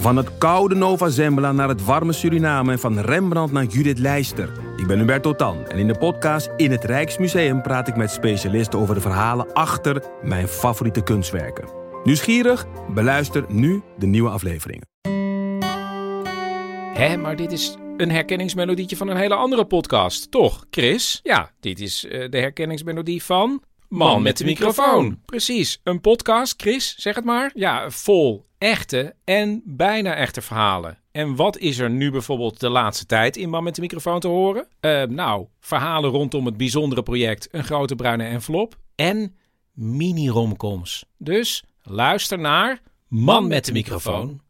Van het koude Nova Zembla naar het warme Suriname en van Rembrandt naar Judith Leister. Ik ben Hubert Totan en in de podcast In het Rijksmuseum praat ik met specialisten over de verhalen achter mijn favoriete kunstwerken. Nieuwsgierig? Beluister nu de nieuwe afleveringen. Hé, maar dit is een herkenningsmelodietje van een hele andere podcast, toch, Chris? Ja, dit is uh, de herkenningsmelodie van... Man met de microfoon. Precies, een podcast, Chris, zeg het maar. Ja, vol echte en bijna echte verhalen. En wat is er nu bijvoorbeeld de laatste tijd in Man met de microfoon te horen? Uh, nou, verhalen rondom het bijzondere project Een Grote Bruine Envelop en mini-romcoms. Dus luister naar Man met de microfoon.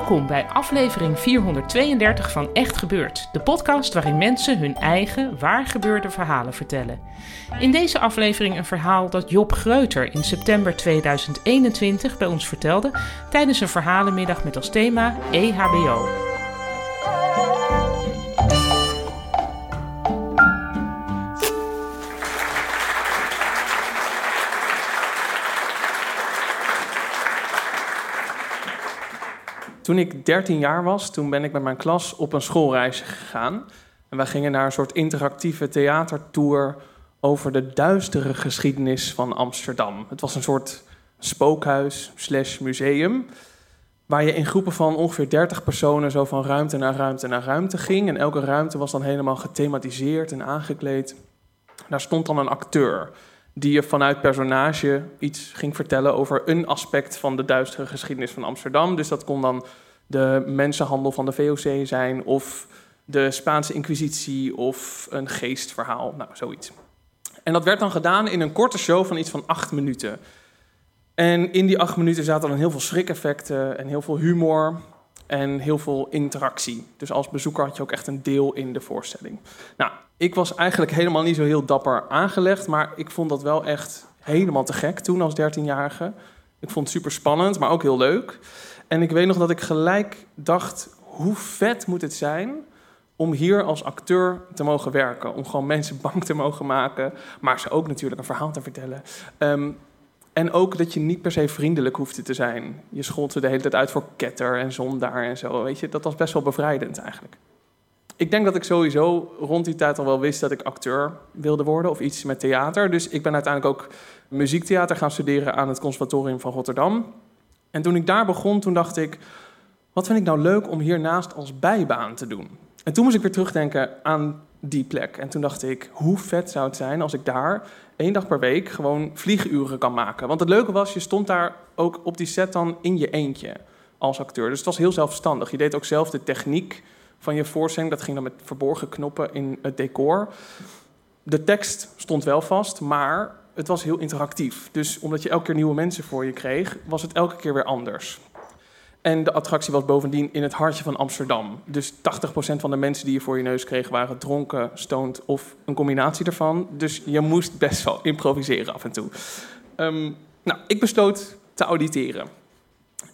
Welkom bij aflevering 432 van Echt Gebeurd, de podcast waarin mensen hun eigen waargebeurde verhalen vertellen. In deze aflevering een verhaal dat Job Greuter in september 2021 bij ons vertelde tijdens een verhalenmiddag met als thema EHBO. Toen ik 13 jaar was, toen ben ik met mijn klas op een schoolreis gegaan. En wij gingen naar een soort interactieve theatertour over de duistere geschiedenis van Amsterdam. Het was een soort spookhuis slash museum, waar je in groepen van ongeveer 30 personen zo van ruimte naar ruimte naar ruimte ging. En elke ruimte was dan helemaal gethematiseerd en aangekleed. Daar stond dan een acteur die je vanuit personage iets ging vertellen over een aspect van de duistere geschiedenis van Amsterdam. Dus dat kon dan de mensenhandel van de VOC zijn, of de Spaanse Inquisitie, of een geestverhaal, nou zoiets. En dat werd dan gedaan in een korte show van iets van acht minuten. En in die acht minuten zaten dan heel veel schrikeffecten en heel veel humor en heel veel interactie. Dus als bezoeker had je ook echt een deel in de voorstelling. Nou, ik was eigenlijk helemaal niet zo heel dapper aangelegd, maar ik vond dat wel echt helemaal te gek toen als 13-jarige. Ik vond het super spannend, maar ook heel leuk. En ik weet nog dat ik gelijk dacht: hoe vet moet het zijn om hier als acteur te mogen werken? Om gewoon mensen bang te mogen maken, maar ze ook natuurlijk een verhaal te vertellen. Um, en ook dat je niet per se vriendelijk hoefde te zijn. Je schold ze de hele tijd uit voor ketter en zondaar en zo. Weet je, dat was best wel bevrijdend eigenlijk. Ik denk dat ik sowieso rond die tijd al wel wist dat ik acteur wilde worden of iets met theater. Dus ik ben uiteindelijk ook muziektheater gaan studeren aan het Conservatorium van Rotterdam. En toen ik daar begon, toen dacht ik, wat vind ik nou leuk om hiernaast als bijbaan te doen? En toen moest ik weer terugdenken aan die plek. En toen dacht ik, hoe vet zou het zijn als ik daar één dag per week gewoon vlieguren kan maken. Want het leuke was, je stond daar ook op die set dan in je eentje als acteur. Dus het was heel zelfstandig. Je deed ook zelf de techniek van je voorstelling. Dat ging dan met verborgen knoppen in het decor. De tekst stond wel vast, maar het was heel interactief. Dus omdat je elke keer nieuwe mensen voor je kreeg, was het elke keer weer anders. En de attractie was bovendien in het hartje van Amsterdam. Dus 80% van de mensen die je voor je neus kreeg waren dronken, stoned of een combinatie ervan. Dus je moest best wel improviseren af en toe. Um, nou, ik besloot te auditeren.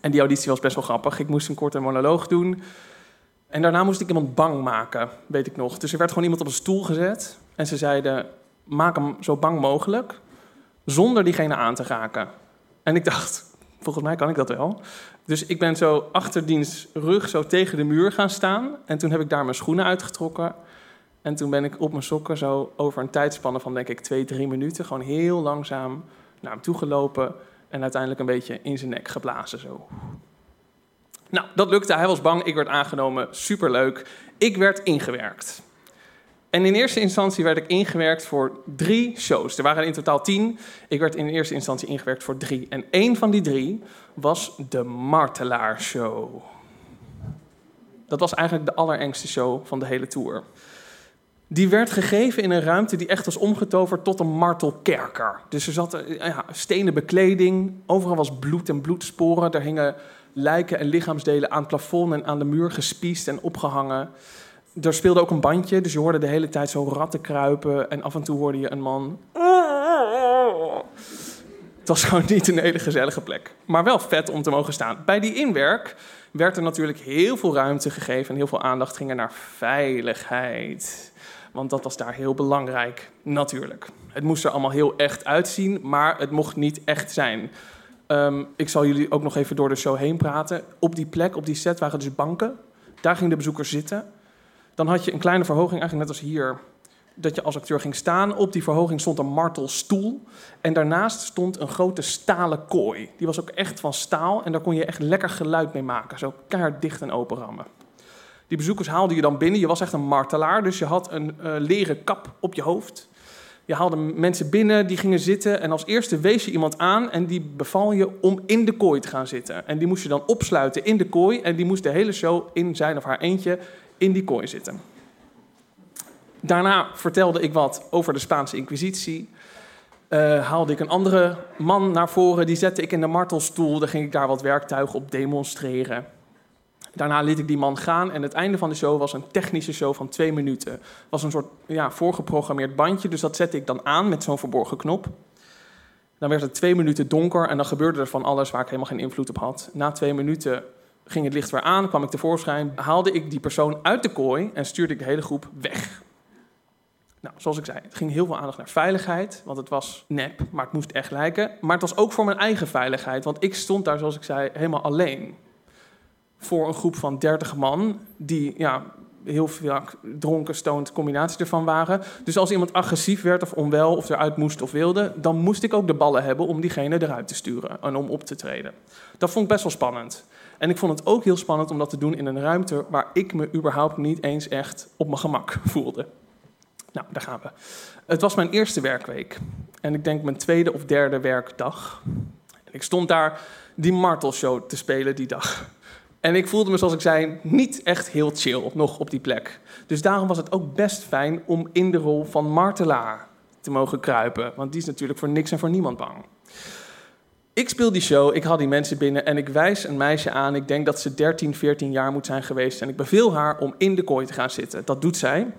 En die auditie was best wel grappig. Ik moest een korte monoloog doen. En daarna moest ik iemand bang maken, weet ik nog. Dus er werd gewoon iemand op een stoel gezet. En ze zeiden, maak hem zo bang mogelijk, zonder diegene aan te raken. En ik dacht, volgens mij kan ik dat wel. Dus ik ben zo achter diens rug zo tegen de muur gaan staan. En toen heb ik daar mijn schoenen uitgetrokken. En toen ben ik op mijn sokken zo over een tijdspanne van denk ik twee, drie minuten... gewoon heel langzaam naar hem toe gelopen... en uiteindelijk een beetje in zijn nek geblazen zo. Nou, dat lukte. Hij was bang. Ik werd aangenomen. Superleuk. Ik werd ingewerkt. En in eerste instantie werd ik ingewerkt voor drie shows. Er waren in totaal tien. Ik werd in eerste instantie ingewerkt voor drie. En één van die drie was de Martelaar Show. Dat was eigenlijk de allerengste show van de hele tour. Die werd gegeven in een ruimte die echt was omgetoverd tot een martelkerker. Dus er zat eh, ja, stenen bekleding, overal was bloed en bloedsporen. Er hingen lijken en lichaamsdelen aan het plafond en aan de muur gespiest en opgehangen er speelde ook een bandje, dus je hoorde de hele tijd zo ratten kruipen. En af en toe hoorde je een man. Het was gewoon niet een hele gezellige plek. Maar wel vet om te mogen staan. Bij die inwerk werd er natuurlijk heel veel ruimte gegeven en heel veel aandacht ging er naar veiligheid. Want dat was daar heel belangrijk, natuurlijk. Het moest er allemaal heel echt uitzien, maar het mocht niet echt zijn. Ehm, ik zal jullie ook nog even door de show heen praten. Op die plek, op die set, waren dus banken. Daar gingen de bezoekers zitten. Dan had je een kleine verhoging, eigenlijk net als hier, dat je als acteur ging staan. Op die verhoging stond een martelstoel. En daarnaast stond een grote stalen kooi. Die was ook echt van staal en daar kon je echt lekker geluid mee maken. Zo keihard dicht en open rammen. Die bezoekers haalde je dan binnen. Je was echt een martelaar, dus je had een uh, leren kap op je hoofd. Je haalde mensen binnen, die gingen zitten en als eerste wees je iemand aan en die beval je om in de kooi te gaan zitten. En die moest je dan opsluiten in de kooi en die moest de hele show in zijn of haar eentje in die kooi zitten. Daarna vertelde ik wat over de Spaanse Inquisitie. Uh, haalde ik een andere man naar voren, die zette ik in de martelstoel. Dan ging ik daar wat werktuigen op demonstreren. Daarna liet ik die man gaan en het einde van de show was een technische show van twee minuten. Het was een soort ja, voorgeprogrammeerd bandje, dus dat zette ik dan aan met zo'n verborgen knop. Dan werd het twee minuten donker en dan gebeurde er van alles waar ik helemaal geen invloed op had. Na twee minuten ging het licht weer aan, kwam ik tevoorschijn, haalde ik die persoon uit de kooi en stuurde ik de hele groep weg. Nou, zoals ik zei, het ging heel veel aandacht naar veiligheid, want het was nep, maar het moest echt lijken. Maar het was ook voor mijn eigen veiligheid, want ik stond daar, zoals ik zei, helemaal alleen voor een groep van 30 man, die ja, heel veel dronken, stoned combinatie ervan waren. Dus als iemand agressief werd of onwel of eruit moest of wilde, dan moest ik ook de ballen hebben om diegene eruit te sturen en om op te treden. Dat vond ik best wel spannend. En ik vond het ook heel spannend om dat te doen in een ruimte waar ik me überhaupt niet eens echt op mijn gemak voelde. Nou, daar gaan we. Het was mijn eerste werkweek. En ik denk mijn tweede of derde werkdag. En ik stond daar die martelshow te spelen die dag. En ik voelde me, zoals ik zei, niet echt heel chill nog op die plek. Dus daarom was het ook best fijn om in de rol van martelaar te mogen kruipen. Want die is natuurlijk voor niks en voor niemand bang. Ik speel die show, ik haal die mensen binnen en ik wijs een meisje aan. Ik denk dat ze 13, 14 jaar moet zijn geweest. En ik beveel haar om in de kooi te gaan zitten. Dat doet zij.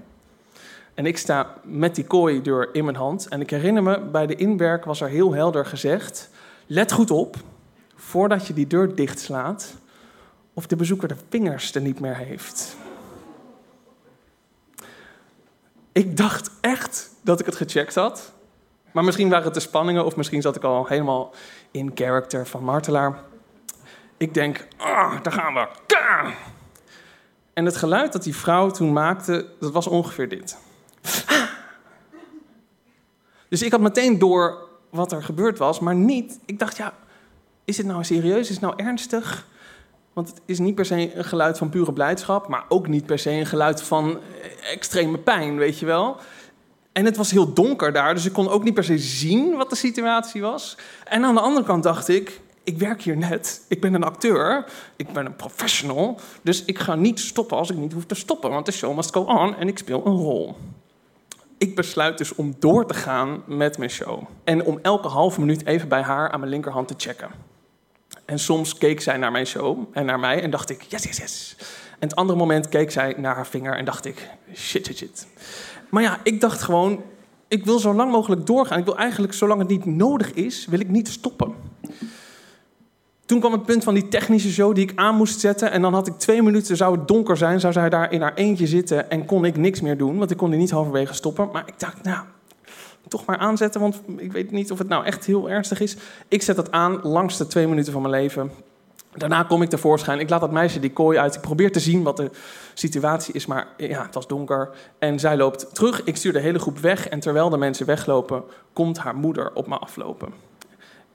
En ik sta met die kooideur in mijn hand. En ik herinner me, bij de inwerk was er heel helder gezegd... Let goed op, voordat je die deur dichtslaat of de bezoeker de vingers er niet meer heeft. Ik dacht echt dat ik het gecheckt had. Maar misschien waren het de spanningen of misschien zat ik al helemaal in character van martelaar. Ik denk, ah, daar gaan we. En het geluid dat die vrouw toen maakte, dat was ongeveer dit. Dus ik had meteen door wat er gebeurd was, maar niet. Ik dacht, ja, is het nou serieus? Is het nou ernstig? Want het is niet per se een geluid van pure blijdschap, maar ook niet per se een geluid van extreme pijn, weet je wel. En het was heel donker daar, dus ik kon ook niet per se zien wat de situatie was. En aan de andere kant dacht ik, ik werk hier net, ik ben een acteur, ik ben een professional, dus ik ga niet stoppen als ik niet hoef te stoppen, want de show must go on en ik speel een rol. Ik besluit dus om door te gaan met mijn show. En om elke half minuut even bij haar aan mijn linkerhand te checken. En soms keek zij naar mijn show en naar mij en dacht ik, yes, yes, yes. En het andere moment keek zij naar haar vinger en dacht ik, shit, shit, shit. Maar ja, ik dacht gewoon, ik wil zo lang mogelijk doorgaan. Ik wil eigenlijk, zolang het niet nodig is, wil ik niet stoppen. Toen kwam het punt van die technische show die ik aan moest zetten. En dan had ik twee minuten, zou het donker zijn, zou zij daar in haar eentje zitten en kon ik niks meer doen. Want ik kon die niet halverwege stoppen. Maar ik dacht, nou, toch maar aanzetten, want ik weet niet of het nou echt heel ernstig is. Ik zet dat aan langs de twee minuten van mijn leven. Daarna kom ik tevoorschijn. Ik laat dat meisje die kooi uit. Ik probeer te zien wat de situatie is, maar ja, het was donker. En zij loopt terug. Ik stuur de hele groep weg. En terwijl de mensen weglopen, komt haar moeder op me aflopen.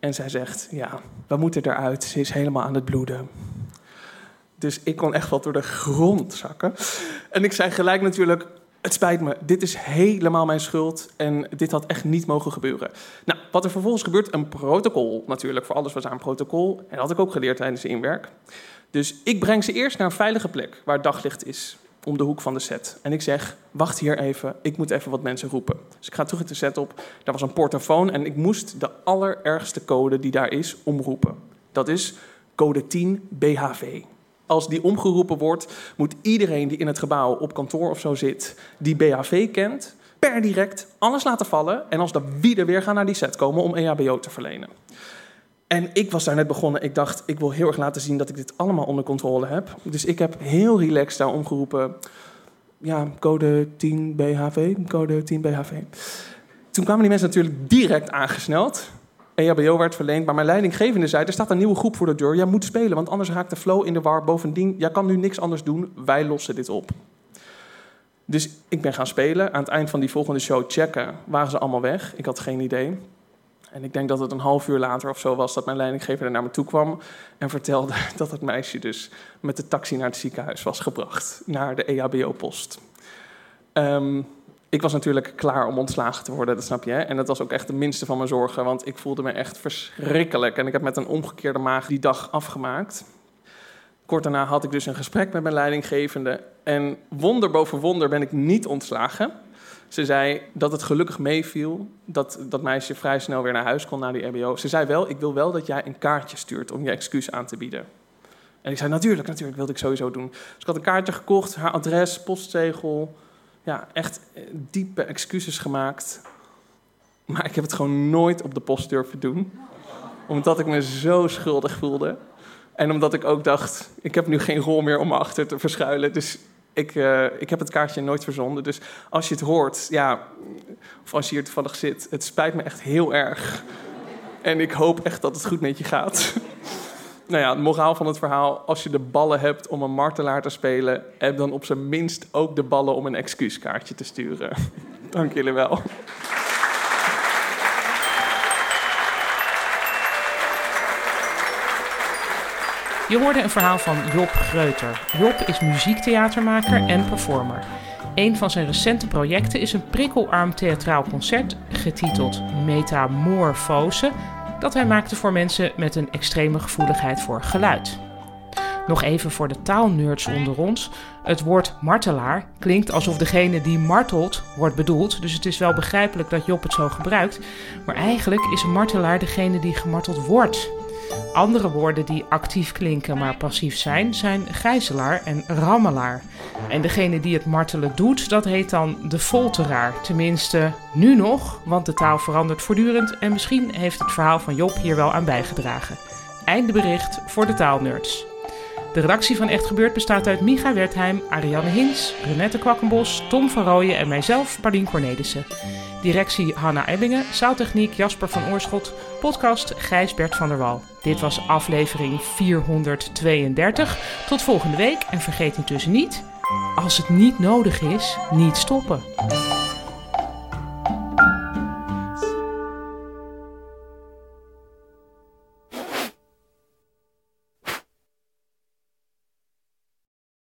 En zij zegt: Ja, we moeten eruit. Ze is helemaal aan het bloeden. Dus ik kon echt wel door de grond zakken. En ik zei gelijk natuurlijk: het spijt me, dit is helemaal mijn schuld en dit had echt niet mogen gebeuren. Nou, wat er vervolgens gebeurt, een protocol natuurlijk. Voor alles was een protocol. En dat had ik ook geleerd tijdens de inwerk. Dus ik breng ze eerst naar een veilige plek waar daglicht is, om de hoek van de set. En ik zeg, wacht hier even, ik moet even wat mensen roepen. Dus ik ga terug in de set op, daar was een portofoon en ik moest de allerergste code die daar is omroepen. Dat is code 10 BHV als die omgeroepen wordt, moet iedereen die in het gebouw op kantoor of zo zit, die BHV kent, per direct alles laten vallen en als de er weer gaan naar die set komen om EHBO te verlenen. En ik was daar net begonnen. Ik dacht, ik wil heel erg laten zien dat ik dit allemaal onder controle heb. Dus ik heb heel relaxed daar omgeroepen. Ja, code 10 BHV, code 10 BHV. Toen kwamen die mensen natuurlijk direct aangesneld. EHBO werd verleend, maar mijn leidinggevende zei... er staat een nieuwe groep voor de deur, jij moet spelen... want anders raakt de flow in de war. Bovendien, jij kan nu niks anders doen, wij lossen dit op. Dus ik ben gaan spelen. Aan het eind van die volgende show checken, waren ze allemaal weg. Ik had geen idee. En ik denk dat het een half uur later of zo was dat mijn leidinggever naar me toe kwam en vertelde dat het meisje dus met de taxi naar het ziekenhuis was gebracht, naar de EHBO-post. Um, ik was natuurlijk klaar om ontslagen te worden, dat snap je. Hè? En dat was ook echt de minste van mijn zorgen, want ik voelde me echt verschrikkelijk. En ik heb met een omgekeerde maag die dag afgemaakt. Kort daarna had ik dus een gesprek met mijn leidinggevende. En wonder boven wonder ben ik niet ontslagen. Ze zei dat het gelukkig meeviel, dat dat meisje vrij snel weer naar huis kon na die RBO. Ze zei wel, ik wil wel dat jij een kaartje stuurt om je excuus aan te bieden. En ik zei, natuurlijk, natuurlijk, wilde ik sowieso doen. Dus ik had een kaartje gekocht, haar adres, postzegel, ja, echt eh, diepe excuses gemaakt. Maar ik heb het gewoon nooit op de post durven doen. Omdat ik me zo schuldig voelde. En omdat ik ook dacht, ik heb nu geen rol meer om me achter te verschuilen. Dus ik, uh, ik heb het kaartje nooit verzonden. Dus als je het hoort, ja, of als je hier toevallig zit, het spijt me echt heel erg. En ik hoop echt dat het goed met je gaat. Nou ja, het moraal van het verhaal: als je de ballen hebt om een martelaar te spelen, heb dan op zijn minst ook de ballen om een excuuskaartje te sturen. Dank jullie wel. Je hoorde een verhaal van Job Greuter. Job is muziektheatermaker en performer. Een van zijn recente projecten is een prikkelarm theatraal concert getiteld Metamorfose, dat hij maakte voor mensen met een extreme gevoeligheid voor geluid. Nog even voor de taalnerds onder ons. Het woord martelaar klinkt alsof degene die martelt wordt bedoeld, dus het is wel begrijpelijk dat Job het zo gebruikt. Maar eigenlijk is een martelaar degene die gemarteld wordt. Andere woorden die actief klinken maar passief zijn, zijn gijzelaar en rammelaar. En degene die het martelen doet, dat heet dan de folteraar. Tenminste, nu nog, want de taal verandert voortdurend en misschien heeft het verhaal van Job hier wel aan bijgedragen. Einde bericht voor de taalnerds. De redactie van Echt Gebeurd bestaat uit Micha Wertheim, Ariane Hins, Renette Kwakkenbos, Tom van Rooyen en mijzelf, Paulien Cornelissen. Directie Hanna Ebbingen, zaaltechniek Jasper van Oorschot, podcast Gijsbert van der Wal. Dit was aflevering 432. Tot volgende week en vergeet intussen niet, als het niet nodig is, niet stoppen.